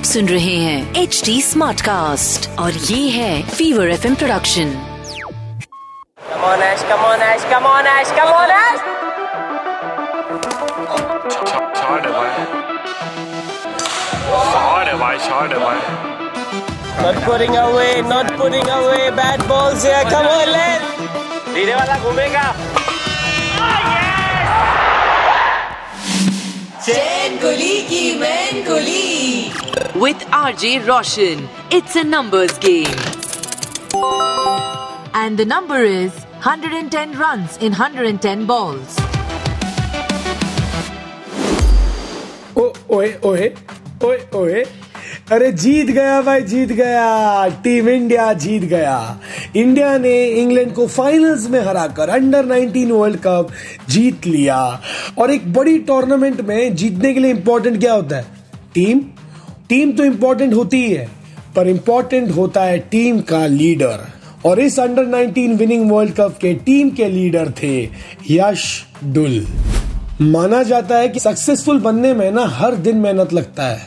आप सुन रहे हैं एच डी स्मार्ट कास्ट और ये है फीवर एफ़ इम प्रोडक्शन कमोनिंग वाला घूमेगा। 10 Ki Main With RJ Roshan, it's a numbers game. And the number is 110 runs in 110 balls. Oh, oye, oh, oh, oye. अरे जीत गया भाई, जीत गया। टीम इंडिया जीत गया। इंडिया ने इंग्लैंड को फाइनल्स में हराकर अंडर 19 वर्ल्ड कप जीत लिया। और एक बड़ी टूर्नामेंट में जीतने के लिए इंपॉर्टेंट क्या होता है? टीम टीम तो इंपॉर्टेंट होती ही है, पर इंपॉर्टेंट होता है टीम का लीडर और इस अंडर 19 विनिंग वर्ल्ड कप के टीम के लीडर थे यश डुल। माना जाता है कि सक्सेसफुल बनने में ना हर दिन मेहनत लगता है।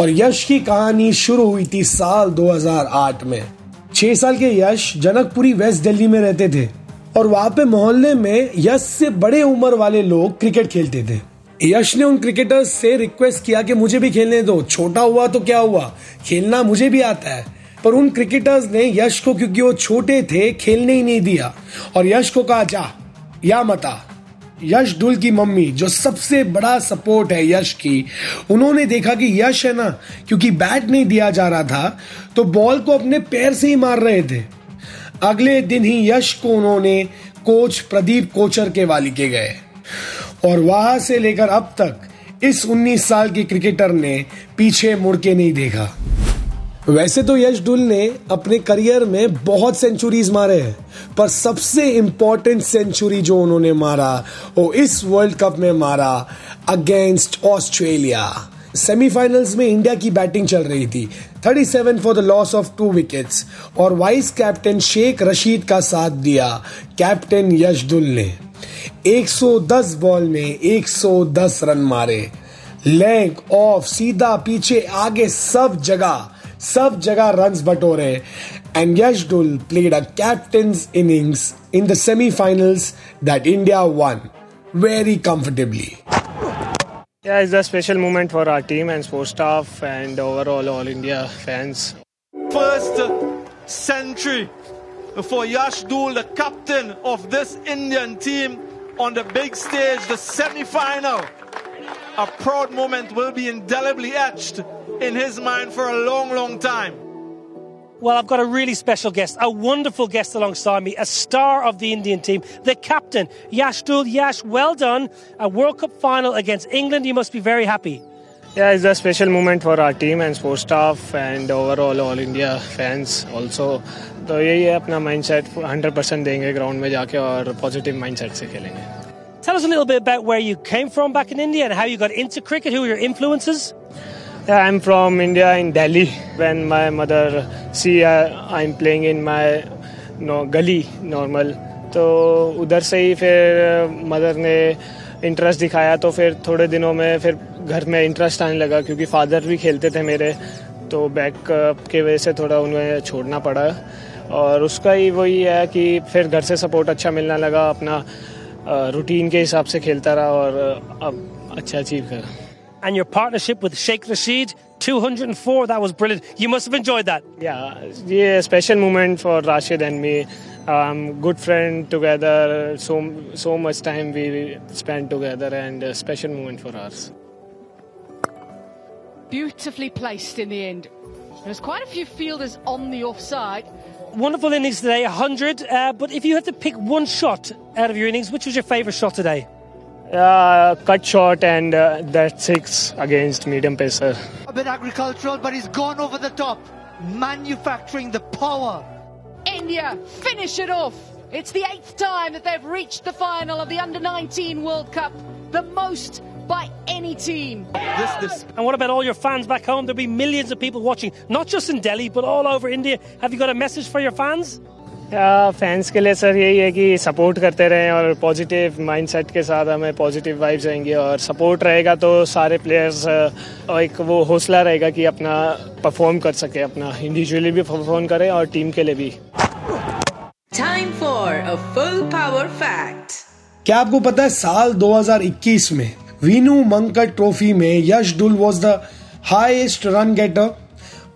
और यश की कहानी शुरू हुई थी साल 2008 में। छह साल के यश जनकपुरी वेस्ट दिल्ली में रहते थे और वहाँ पे मोहल्ले में यश से बड़े उम्र वाले लोग क्रिकेट खेलते थे। यश ने उन क्रिकेटर्स से रिक्वेस्ट किया कि मुझे भी खेलने दो। छोटा हुआ तो क्या हुआ? खेलना मुझे भी आता है। पर उन क्रिकेटर्स ने यश को क्योंकि वो छोटे थे, खेलने ही नहीं दिया। और यश को कहा, जा, या मता। यश डुल की मम्मी, जो सबसे बड़ा सपोर्ट है यश की, उन्होंने देखा कि यश है ना, क्योंकि बैट नहीं दिया जा रहा था तो बॉल को अपने पैर से ही मार रहे थे। अगले दिन ही यश को उन्होंने कोच प्रदीप कोचर के वाली के गए। और वहाँ से लेकर अब तक, इस 19 साल के क्रिकेटर ने पीछे मुड़ के नहीं देखा। वैसे तो यश डुल ने अपने करियर में बहुत सेंचुरीज मारे हैं, पर सबसे इंपॉर्टेंट सेंचुरी जो उन्होंने मारा, वो इस वर्ल्ड कप में मारा अगेंस्ट ऑस्ट्रेलिया सेमीफाइनल्स में इंडिया की बैटिंग चल रही थी 37 for the loss of two wickets और वाइस कैप्टन शेख रशीद का साथ दिया कैप्टन यश डुल ने। 110 बॉल में 110 रन मारे। लेग ऑफ़ सीधा पीछे, आगे सब जगह सब जगह रन्स बटोरे and Yash Dhull played a captain's innings in the semifinals that India won very comfortably Yeah, it's a special moment for our team and sports staff and overall all India fans. first century for Yash Dul, the captain of this Indian team, on the big stage, the semi final. A proud moment will be indelibly etched in his mind for a long, long time. Well, I've got a really special guest, a wonderful guest alongside me, a star of the Indian team, the captain, Yash Dul. Yash, well done. A World Cup final against England. You must be very happy. Yeah, it's a special moment for our team and sports staff and overall all India fans also. तो यही है अपना mindset 100% देंगे ground में जाके और positive mindset से खेलेंगे Tell us a little bit about where you came from back in India and how you got into cricket, who were your influences. Yeah, I'm from India in Delhi. When my mother see uh, I'm playing in my no गली normal, तो उधर से ही फिर mother ने interest दिखाया तो फिर थोड़े दिनों में फिर घर में इंटरेस्ट आने लगा क्योंकि फादर भी खेलते थे मेरे तो बैक के वजह से थोड़ा उन्हें छोड़ना पड़ा और उसका ही वही है कि फिर घर से सपोर्ट अच्छा मिलने लगा अपना रूटीन के हिसाब से खेलता रहा और अब अच्छा अचीव करा And your partnership with Sheikh Rashid, 204, that was brilliant. You must have enjoyed that. Yeah, yeah, special moment for Rashid and me. Um, good friend together. So so much time we spent together, and a special moment for us. beautifully placed in the end. There's quite a few fielders on the offside. Wonderful innings today, 100. Uh, but if you had to pick one shot out of your innings, which was your favourite shot today? Uh, cut short and uh, that six against medium pacer. a bit agricultural, but he's gone over the top, manufacturing the power. India finish it off. It's the eighth time that they've reached the final of the Under 19 World Cup, the most by any team. This, this And what about all your fans back home? There'll be millions of people watching, not just in Delhi, but all over India. Have you got a message for your fans? Fans के लिए sir यही है कि support करते रहें और positive mindset के साथ हमें पॉजिटिव वाइब्स आएँगे और सपोर्ट रहेगा तो सारे प्लेयर्स एक वो हौसला रहेगा कि अपना परफॉर्म कर सके अपना इंडिविजुअली भी परफॉर्म करें और टीम के लिए भी time for a full power fact क्या आपको पता है साल 2021 में वीनू मंकट ट्रॉफी में Yash Dhull was the highest run getter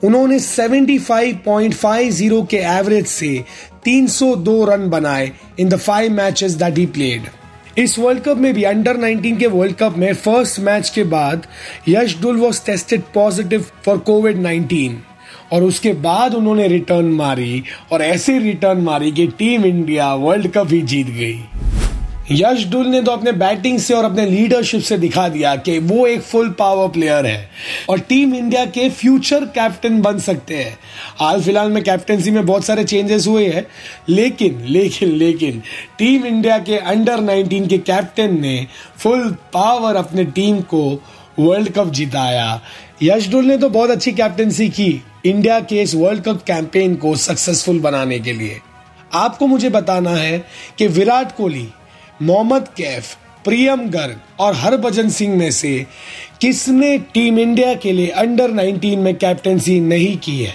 उन्होंने 75.50 के एवरेज से 302 रन बनाए in the five matches that he played इस वर्ल्ड कप में भी अंडर 19 के वर्ल्ड कप में फ़र्स्ट मैच के बाद Yash Dhull was tested positive for covid 19 और उसके बाद उन्होंने रिटर्न मारी और ऐसे रिटर्न मारी कि टीम इंडिया वर्ल्ड कप ही जीत गई। यश डुल ने तो अपने बैटिंग से और अपने लीडरशिप से दिखा दिया कि वो एक फुल पावर प्लेयर है और टीम इंडिया के फ्यूचर कैप्टन बन सकते हैं। हाल फ़िलहाल में कैप्टनसी में बहुत सारे चेंजेस हुए हैं, लेकिन लेकिन लेकिन टीम इंडिया के अंडर 19 के कैप्टन ने फुल पावर अपने टीम को वर्ल्ड कप जिताया। यश डुल ने तो बहुत अच्छी कैप्टनसी की इंडिया के इस वर्ल्ड कप कैंपेन को सक्सेसफुल बनाने के लिए। आपको मुझे बताना है कि विराट कोहली मोहम्मद कैफ, प्रियम गर्ग और हरभजन सिंह में से किसने टीम इंडिया के लिए अंडर 19 में कैप्टनसी नहीं की है?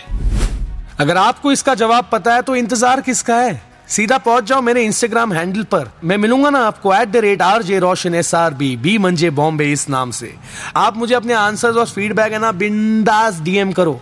अगर आपको इसका जवाब पता है तो इंतज़ार किसका है? सीधा पहुँच जाओ मेरे इंस्टाग्राम हैंडल पर। मैं मिलूँगा ना आपको at the rate R J Roshan S R B B मंजे बॉम्बे इस नाम से। आप मुझे अपने आंसर्स और फीडबैक है ना बिंदास डीएम करो।